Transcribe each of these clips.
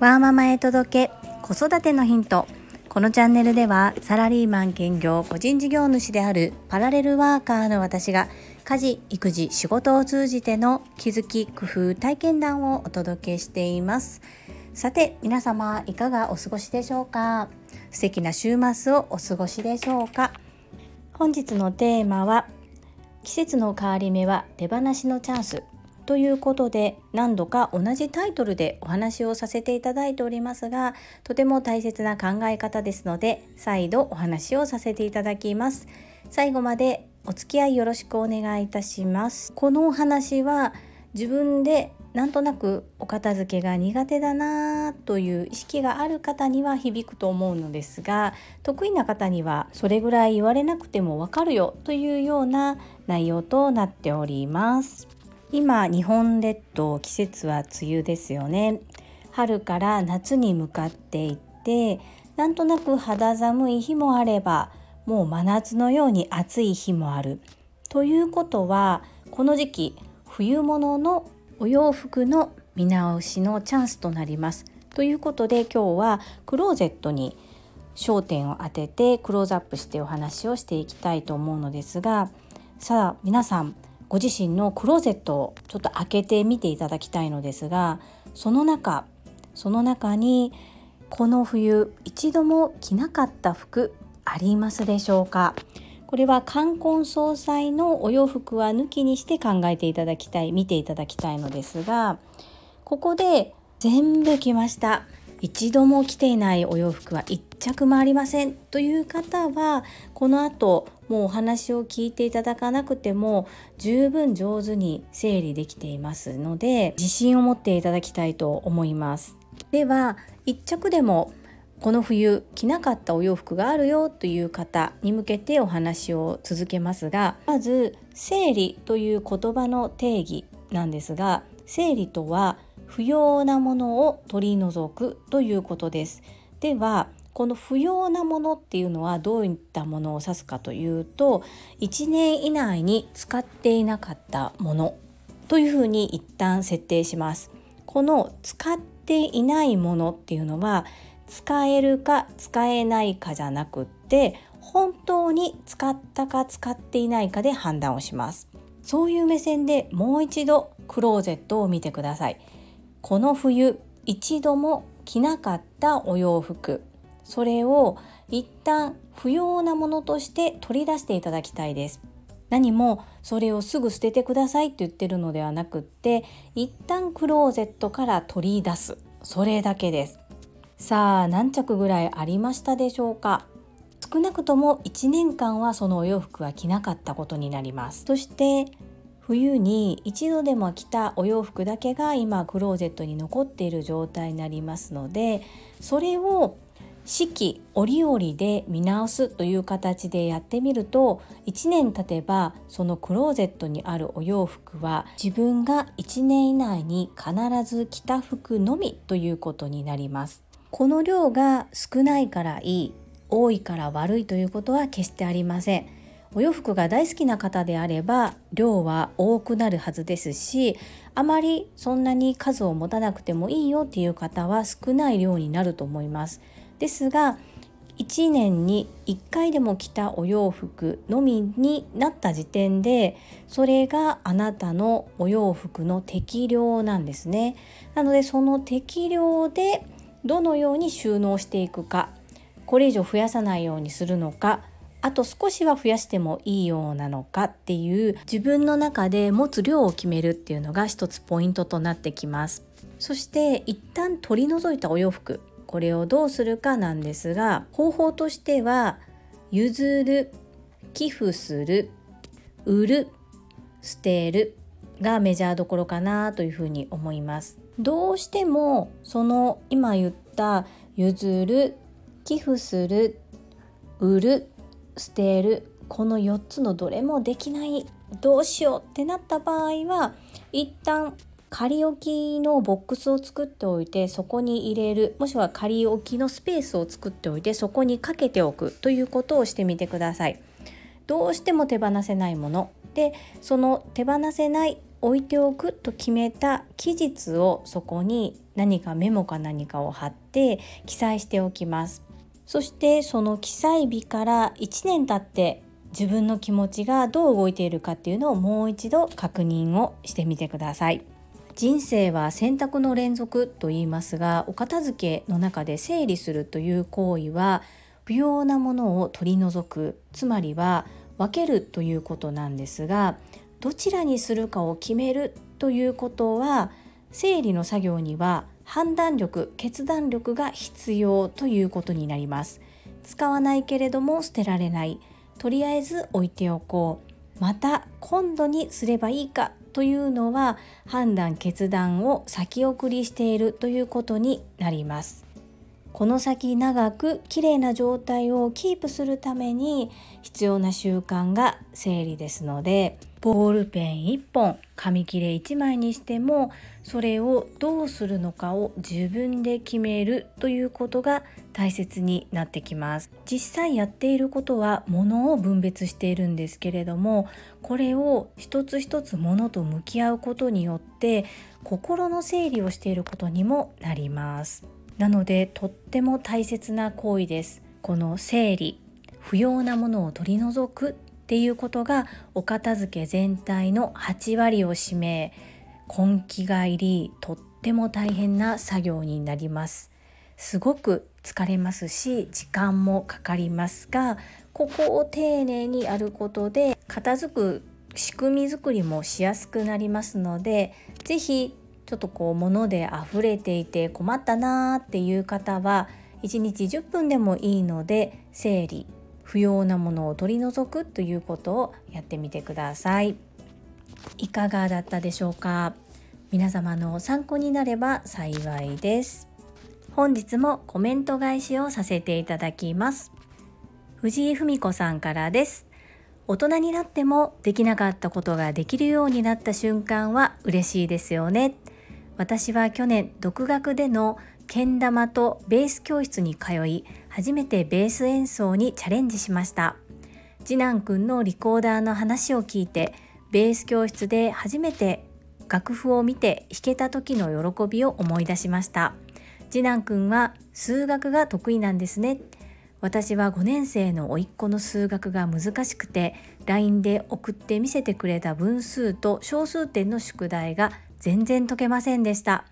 ワーママへ届け子育てのヒント。このチャンネルではサラリーマン兼業個人事業主であるパラレルワーカーの私が家事育児仕事を通じての気づき工夫体験談をお届けしています。さて皆様いかがお過ごしでしょうか？素敵な週末をお過ごしでしょうか？本日のテーマは季節の変わり目は手放しのチャンス。ということで何度か同じタイトルでお話をさせていただいておりますがとても大切な考え方ですので再度お話をさせていただきます。最後までお付き合いよろしくお願いいたします。このお話は自分でなんとなくお片付けが苦手だなという意識がある方には響くと思うのですが得意な方にはそれぐらい言われなくてもわかるよというような内容となっております。今日本列島季節は梅雨ですよね。春から夏に向かっていってなんとなく肌寒い日もあればもう真夏のように暑い日もある。ということはこの時期冬物のお洋服の見直しのチャンスとなります。ということで今日はクローゼットに焦点を当ててクローズアップしてお話をしていきたいと思うのですがさあ皆さんご自身のクローゼットをちょっと開けてみていただきたいのですがその中その中にこの冬一度も着なかった服ありますでしょうか？これは冠婚葬祭のお洋服は抜きにして考えていただきたい見ていただきたいのですがここで全部着ました。一度も着ていないお洋服は1着もありませんという方はこの後もうお話を聞いていただかなくても十分上手に整理できていますので自信を持っていただきたいと思います。では1着でもこの冬着なかったお洋服があるよという方に向けてお話を続けますがまず生理という言葉の定義なんですが生理とは不要なものを取り除くということです。ではこの不要なものっていうのはどういったものを指すかというと1年以内に使っていなかったものというふうに一旦設定します。この使っていないものっていうのは使えるか使えないかじゃなくって本当に使ったか使っていないかで判断をします。そういう目線でもう一度クローゼットを見てください。この冬一度も着なかったお洋服。それを一旦不要なものとして取り出していただきたいです。何もそれをすぐ捨ててくださいって言ってるのではなくって一旦クローゼットから取り出す。それだけです。さあ何着ぐらいありましたでしょうか？少なくとも1年間はそのお洋服は着なかったことになります。そして冬に一度でも着たお洋服だけが今クローゼットに残っている状態になりますのでそれを四季折々で見直すという形でやってみると1年経てばそのクローゼットにあるお洋服は自分が1年以内に必ず着た服のみということになります。この量が少ないからいい多いから悪いということは決してありません。お洋服が大好きな方であれば量は多くなるはずですしあまりそんなに数を持たなくてもいいよっていう方は少ない量になると思います。ですが1年に1回でも着たお洋服のみになった時点でそれがあなたのお洋服の適量なんですね。なのでその適量でどのように収納していくかこれ以上増やさないようにするのかあと少しは増やしてもいいようなのかっていう自分の中で持つ量を決めるっていうのが一つポイントとなってきます。そして一旦取り除いたお洋服。これをどうするかなんですが方法としては譲る寄付する売る捨てるがメジャーどころかなというふうに思います。どうしてもその今言った譲る寄付する売る捨てるこの4つのどれもできないどうしようってなった場合は一旦仮置きのボックスを作っておいてそこに入れるもしくは仮置きのスペースを作っておいてそこにかけておくということをしてみてください。どうしても手放せないもの。でその手放せない置いておくと決めた期日をそこに何かメモか何かを貼って記載しておきます。そしてその記載日から1年経って自分の気持ちがどう動いているかっていうのをもう一度確認をしてみてください。人生は選択の連続と言いますがお片付けの中で整理するという行為は不要なものを取り除くつまりは分けるということなんですがどちらにするかを決めるということは整理の作業には判断力決断力が必要ということになります。使わないけれども捨てられない。とりあえず置いておこう。また今度にすればいいかというのは判断決断を先送りしているということになります。この先長く綺麗な状態をキープするために必要な習慣が整理ですのでボールペン1本紙切れ1枚にしてもそれをどうするのかを自分で決めるということが大切になってきます。実際やっていることは物を分別しているんですけれどもこれを一つ一つ物と向き合うことによって心の整理をしていることにもなります。なのでとっても大切な行為です。この整理不要なものを取り除くっていうことがお片付け全体の8割を占め根気がいりとっても大変な作業になります。すごく疲れますし時間もかかりますがここを丁寧にやることで片付く仕組み作りもしやすくなりますので是非ちょっとこう物で溢れていて困ったなーっていう方は1日10分でもいいので整理不要なものを取り除くということをやってみてください。いかがだったでしょうか？皆様の参考になれば幸いです。本日もコメント返しをさせていただきます。藤井文子さんからです。大人になってもできなかったことができるようになった瞬間は嬉しいですよね。私は去年独学でのけん玉とベース教室に通い初めてベース演奏にチャレンジしました。次男くんのリコーダーの話を聞いてベース教室で初めて楽譜を見て弾けた時の喜びを思い出しました。次男くんは数学が得意なんですね。私は5年生の甥っ子の数学が難しくて LINE で送って見せてくれた分数と小数点の宿題が全然解けませんでした。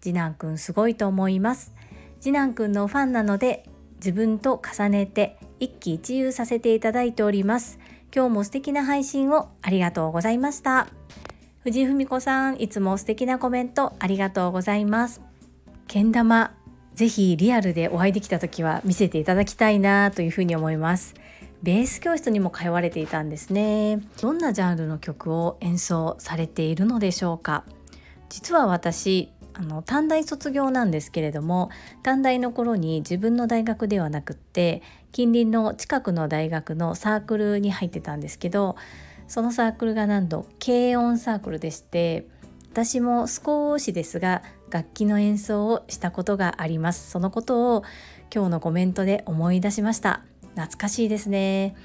次男くんすごいと思います。次男くんのファンなので自分と重ねて一喜一憂させていただいております。今日も素敵な配信をありがとうございました。藤井文子さんいつも素敵なコメントありがとうございます。けん玉ぜひリアルでお会いできた時は見せていただきたいなというふうに思います。ベース教室にも通われていたんですね。どんなジャンルの曲を演奏されているのでしょうか。実は私あの短大卒業なんですけれども短大の頃に自分の大学ではなくって近隣の近くの大学のサークルに入ってたんですけどそのサークルがなんと軽音サークルでして私も少しですが楽器の演奏をしたことがあります。そのことを今日のコメントで思い出しました。懐かしいですね。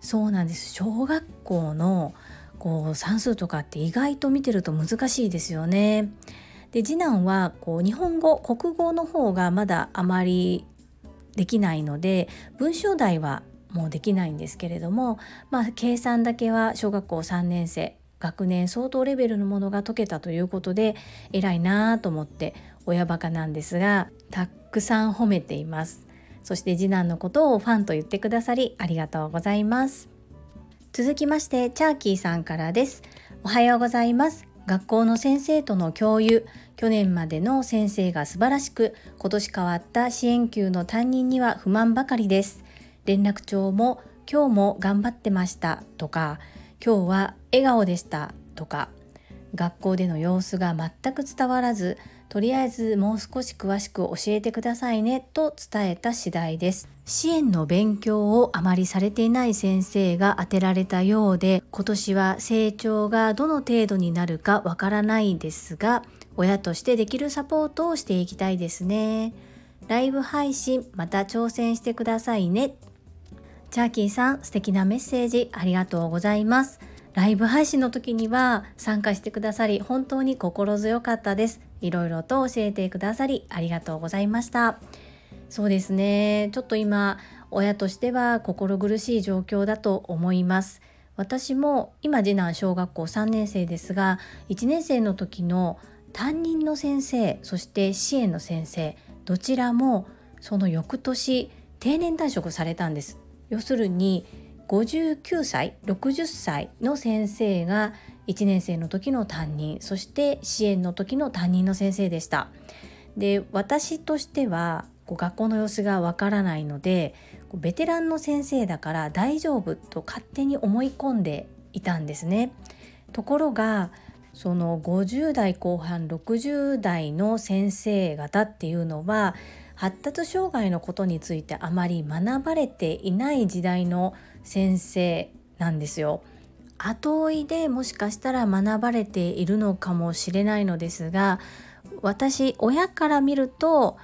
そうなんです。小学校のこう算数とかって意外と見てると難しいですよね。で次男はこう日本語国語の方がまだあまりできないので文章題はもうできないんですけれども、まあ、計算だけは小学校3年生学年相当レベルのものが解けたということで偉いなと思って親バカなんですがたくさん褒めています。そして次男のことをファンと言ってくださりありがとうございます。続きましてチャーキーさんからです。おはようございます。学校の先生との共有去年までの先生が素晴らしく今年変わった支援級の担任には不満ばかりです。連絡帳も今日も頑張ってましたとか今日は笑顔でしたとか。学校での様子が全く伝わらずとりあえずもう少し詳しく教えてくださいねと伝えた次第です。支援の勉強をあまりされていない先生が当てられたようで今年は成長がどの程度になるかわからないですが親としてできるサポートをしていきたいですね。ライブ配信また挑戦してくださいね。チャーキーさん素敵なメッセージありがとうございます。ライブ配信の時には参加してくださり本当に心強かったです。いろいろと教えてくださりありがとうございました。そうですね。ちょっと今親としては心苦しい状況だと思います。私も今次男小学校3年生ですが1年生の時の担任の先生そして支援の先生どちらもその翌年定年退職されたんです。要するに59歳60歳の先生が1年生の時の担任そして支援の時の担任の先生でしたで私としては学校の様子がわからないのでベテランの先生だから大丈夫と勝手に思い込んでいたんですねところがその50代後半60代の先生方っていうのは発達障害のことについてあまり学ばれていない時代の先生なんですよ。後追いでもしかしたら学ばれているのかもしれないのですが私親から見ると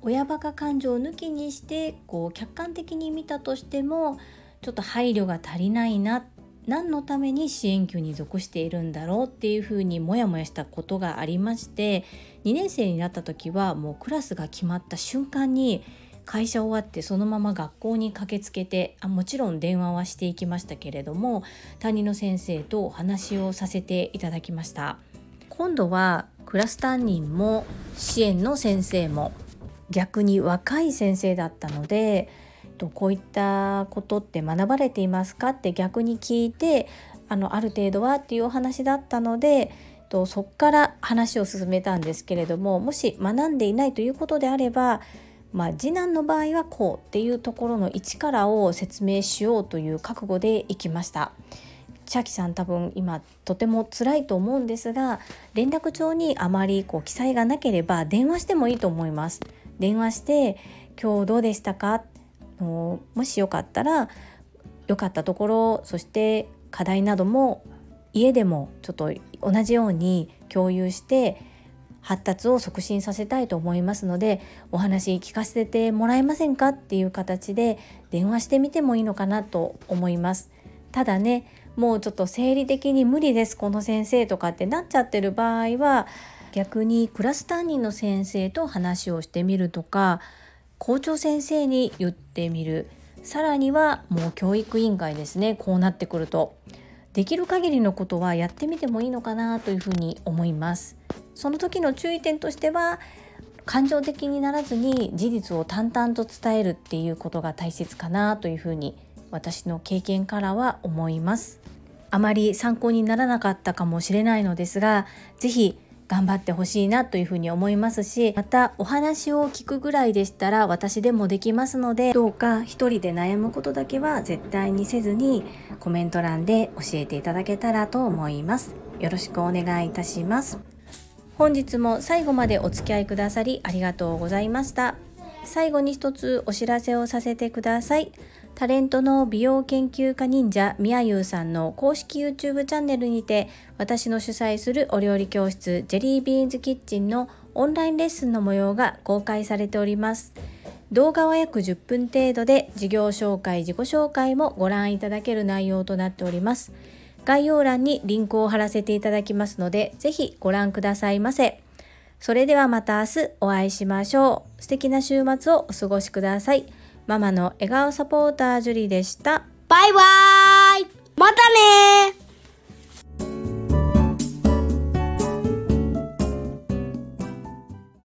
親バカ感情を抜きにしてこう客観的に見たとしてもちょっと配慮が足りないな何のために支援級に属しているんだろうっていうふうにモヤモヤしたことがありまして2年生になった時はもうクラスが決まった瞬間に会社終わってそのまま学校に駆けつけてあもちろん電話はしていきましたけれども担任の先生とお話をさせていただきました。今度はクラス担任も支援の先生も逆に若い先生だったのでこういったことって学ばれていますかって逆に聞いてあのある程度はっていうお話だったのでそこから話を進めたんですけれどももし学んでいないということであればまあ、次男の場合はこうっていうところの一からを説明しようという覚悟でいきました。千秋さん多分今とても辛いと思うんですが連絡帳にあまりこう記載がなければ電話してもいいと思います。電話して今日どうでしたかもしよかったら良かったところそして課題なども家でもちょっと同じように共有して発達を促進させたいと思いますのでお話聞かせてもらえませんかっていう形で電話してみてもいいのかなと思います。ただねもうちょっと生理的に無理ですこの先生とかってなっちゃってる場合は逆にクラス担任の先生と話をしてみるとか校長先生に言ってみる。さらにはもう教育委員会ですねこうなってくると。できる限りのことはやってみてもいいのかなというふうに思います。その時の注意点としては感情的にならずに事実を淡々と伝えるっていうことが大切かなというふうに私の経験からは思います。あまり参考にならなかったかもしれないのですが是非頑張ってほしいなというふうに思いますしまたお話を聞くぐらいでしたら私でもできますのでどうか一人で悩むことだけは絶対にせずにコメント欄で教えていただけたらと思います。よろしくお願いいたします。本日も最後までお付き合いくださりありがとうございました。最後に一つお知らせをさせてください。タレントの美容研究家忍者みやゆうさんの公式 YouTube チャンネルにて私の主催するお料理教室ジェリービーンズキッチンのオンラインレッスンの模様が公開されております。動画は約10分程度で事業紹介、自己紹介もご覧いただける内容となっております。概要欄にリンクを貼らせていただきますので、ぜひご覧くださいませ。それではまた明日お会いしましょう。素敵な週末をお過ごしください。ママの笑顔サポータージュリでした。バイバーイまたね